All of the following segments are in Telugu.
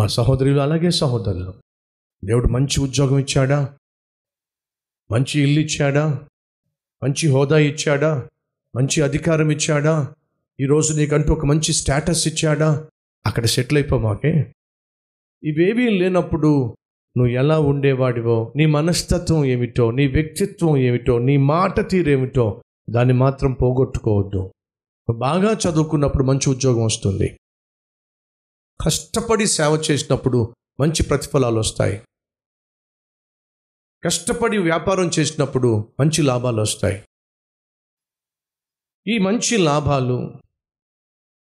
మా సహోదరులు అలాగే సహోదరులు. దేవుడు మంచి ఉద్యోగం ఇచ్చాడా? మంచి ఇల్లు ఇచ్చాడా? మంచి హోదా ఇచ్చాడా? మంచి అధికారం ఇచ్చాడా? ఈరోజు నీకంటూ ఒక మంచి స్టేటస్ ఇచ్చాడా? అక్కడ సెటిల్ అయిపోమాకే ఇవేవీ లేనప్పుడు నువ్వు ఎలా ఉండేవాడివో నీ మనస్తత్వం ఏమిటో నీ వ్యక్తిత్వం ఏమిటో నీ మాట తీరేమిటో దాన్ని మాత్రం పోగొట్టుకోవద్దు. బాగా చదువుకున్నప్పుడు మంచి ఉద్యోగం వస్తుంది. కష్టపడి సేవ చేసినప్పుడు మంచి ప్రతిఫలాలు వస్తాయి. కష్టపడి వ్యాపారం చేసినప్పుడు మంచి లాభాలు వస్తాయి. ఈ మంచి లాభాలు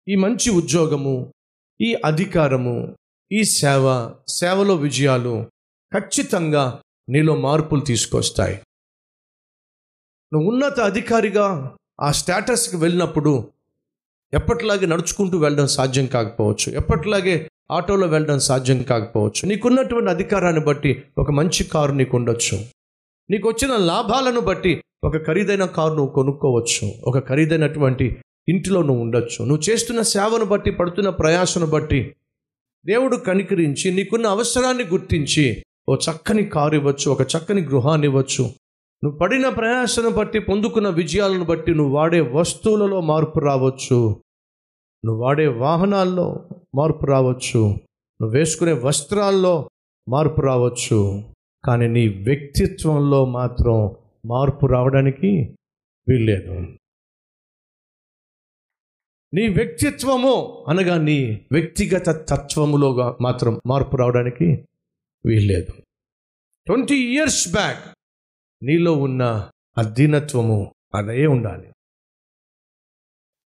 ఈ మంచి ఉద్యోగము ఈ అధికారము ఈ సేవ సేవలో విజయాలు ఖచ్చితంగా నీలో మార్పులు తీసుకొస్తాయి. నువ్వు ఉన్నత అధికారిగా ఆ స్టేటస్కి వెళ్ళినప్పుడు ఎప్పటిలాగే నడుచుకుంటూ వెళ్ళడం సాధ్యం కాకపోవచ్చు. ఎప్పటిలాగే ఆటోలో వెళ్ళడం సాధ్యం కాకపోవచ్చు. నీకున్నటువంటి అధికారాన్ని బట్టి ఒక మంచి కారు నీకు ఉండొచ్చు నీకు వచ్చిన లాభాలను బట్టి ఒక ఖరీదైన కారు నువ్వు కొనుక్కోవచ్చు. ఒక ఖరీదైనటువంటి ఇంటిలో నువ్వు ఉండొచ్చు. నువ్వు చేస్తున్న సేవను బట్టి పడుతున్న ప్రయాసను బట్టి దేవుడు కనికరించి నీకున్న అవసరాన్ని గుర్తించి ఓ చక్కని కారు ఇవ్వచ్చు ఒక చక్కని గృహాన్ని ఇవ్వచ్చు. నువ్వు పడిన ప్రయాసను బట్టి పొందుకున్న విజయాలను బట్టి నువ్వు వాడే వస్తువులలో మార్పు రావచ్చు. నువ్వు వాడే వాహనాల్లో మార్పు రావచ్చు. నువ్వు వేసుకునే వస్త్రాల్లో మార్పు రావచ్చు. కానీ నీ వ్యక్తిత్వంలో మాత్రం మార్పు రావడానికి వీల్లేదు. నీ వ్యక్తిత్వము అనగా నీ వ్యక్తిగత తత్వములోగా మాత్రం మార్పు రావడానికి వీల్లేదు. ట్వంటీ ఇయర్స్ బ్యాక్ నీలో ఉన్న అధీనత్వము అదే ఉండాలి.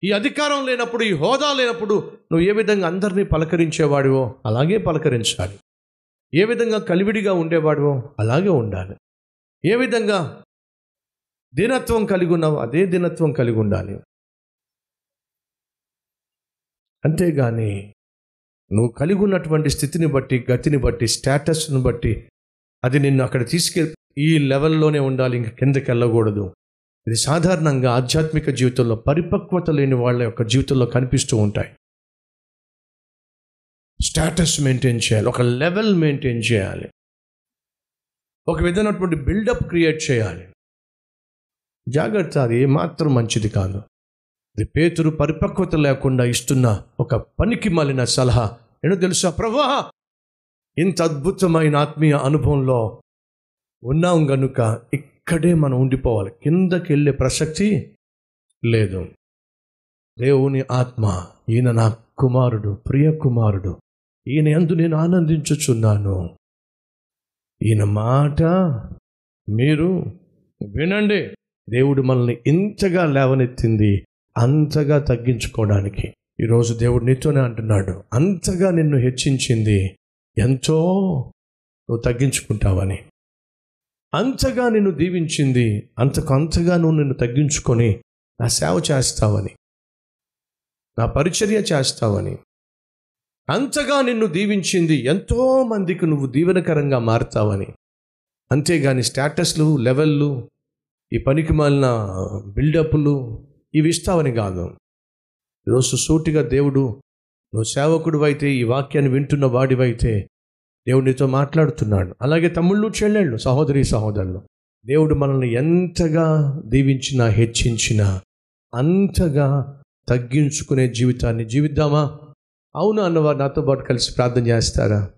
ఈ అధికారం లేనప్పుడు ఈ హోదా లేనప్పుడు నువ్వు ఏ విధంగా అందరినీ పలకరించేవాడివో అలాగే పలకరించాలి. ఏ విధంగా కలివిడిగా ఉండేవాడివో అలాగే ఉండాలి. ఏ విధంగా దీనత్వం కలిగి ఉన్నావో అదే దీనత్వం కలిగి ఉండాలి. అంతేగాని నువ్వు కలిగి ఉన్నటువంటి స్థితిని బట్టి గతిని బట్టి స్టేటస్ను బట్టి అది నిన్ను అక్కడ తీసుకెళ్ళి ఈ లెవెల్లోనే ఉండాలి ఇంక కిందకి వెళ్ళకూడదు ఇది సాధారణంగా ఆధ్యాత్మిక జీవితంలో పరిపక్వత లేని వాళ్ళ యొక్క జీవితంలో కనిపిస్తూ ఉంటాయి. స్టేటస్ మెయింటైన్ చేయాలి. ఒక లెవెల్ మెయింటైన్ చేయాలి. ఒక విధమైనటువంటి బిల్డప్ క్రియేట్ చేయాలి. జాగ్రత్త అది ఏమాత్రం మంచిది కాదు. ఇది పేతురు పరిపక్వత లేకుండా ఇస్తున్న ఒక పనికి మాలిన సలహా. నేను తెలుసా? ప్రభా ఇంత అద్భుతమైన ఆత్మీయ అనుభవంలో ఉన్నాం గనుక ఇక్కడే మనం ఉండిపోవాలి. కిందకి వెళ్ళే ప్రసక్తి లేదు. దేవుని ఆత్మ ఈయన నా కుమారుడు ప్రియ కుమారుడు. ఈయన ఎందు నేను ఆనందించుచున్నాను. ఈయన మాట మీరు వినండి. దేవుడు మనల్ని ఇంతగా లేవనెత్తింది అంతగా తగ్గించుకోవడానికి. ఈరోజు దేవుడు నీతోనే అంటున్నాడు అంతగా నిన్ను హెచ్చించింది ఎంతో నువ్వు తగ్గించుకుంటావని. అంతగా నిన్ను దీవించింది అంతకు అంతగా నువ్వు నిన్ను తగ్గించుకొని నా సేవ చేస్తావని నా పరిచర్య చేస్తావని. అంతగా నిన్ను దీవించింది ఎంతో మందికి నువ్వు దీవెనకరంగా మారుతావని. అంతేగాని స్టేటస్లు లెవెల్లు ఈ పనికి మాలిన బిల్డప్లు ఇవి ఇస్తావని కాదు. ఈరోజు సూటిగా దేవుడు నువ్వు సేవకుడు అయితే ఈ వాక్యాన్ని వింటున్న వాడివైతే దేవుడు నీతో మాట్లాడుతున్నాడు. అలాగే తమ్ముళ్ళు చెల్లెళ్ళు సహోదరి సహోదరులు దేవుడు మనల్ని ఎంతగా దీవించినా హెచ్చించినా అంతగా తగ్గించుకునే జీవితాన్ని జీవిద్దామా? అవునా అన్నవారు నాతో పాటు కలిసి ప్రార్థన చేస్తారా?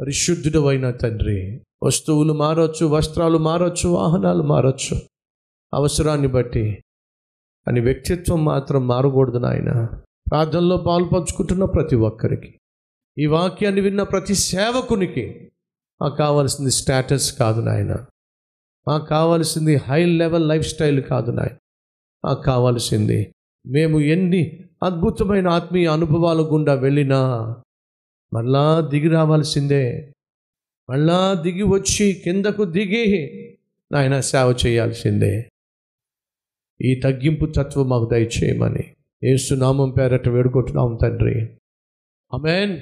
పరిశుద్ధుడు అయిన తండ్రి వస్తువులు మారొచ్చు వస్త్రాలు మారొచ్చు వాహనాలు మారొచ్చు. అవసరాన్ని బట్టి అని వ్యక్తిత్వం మాత్రం మారకూడదు నాయన. ప్రార్థనలో పాల్పంచుకుంటున్న ప్రతి ఒక్కరికి. ఈ వాక్యాన్ని విన్న ప్రతి సేవకునికి మాకు కావాల్సింది స్టేటస్ కాదు నాయన. మాకు కావాల్సింది హై లెవెల్ లైఫ్ స్టైల్ కాదు నాయన. మాకు కావాల్సింది మేము ఎన్ని అద్భుతమైన ఆత్మీయ అనుభవాల గుండా వెళ్ళినా మళ్ళా దిగి రావాల్సిందే. మళ్ళా దిగి వచ్చి కిందకు దిగి నాయన సేవ చేయాల్సిందే. ఈ తగ్గింపు తత్వం మాకు దయచేయమని. ఏసునామం పేరట వేడుకుంటున్నాం తండ్రి. అమెన్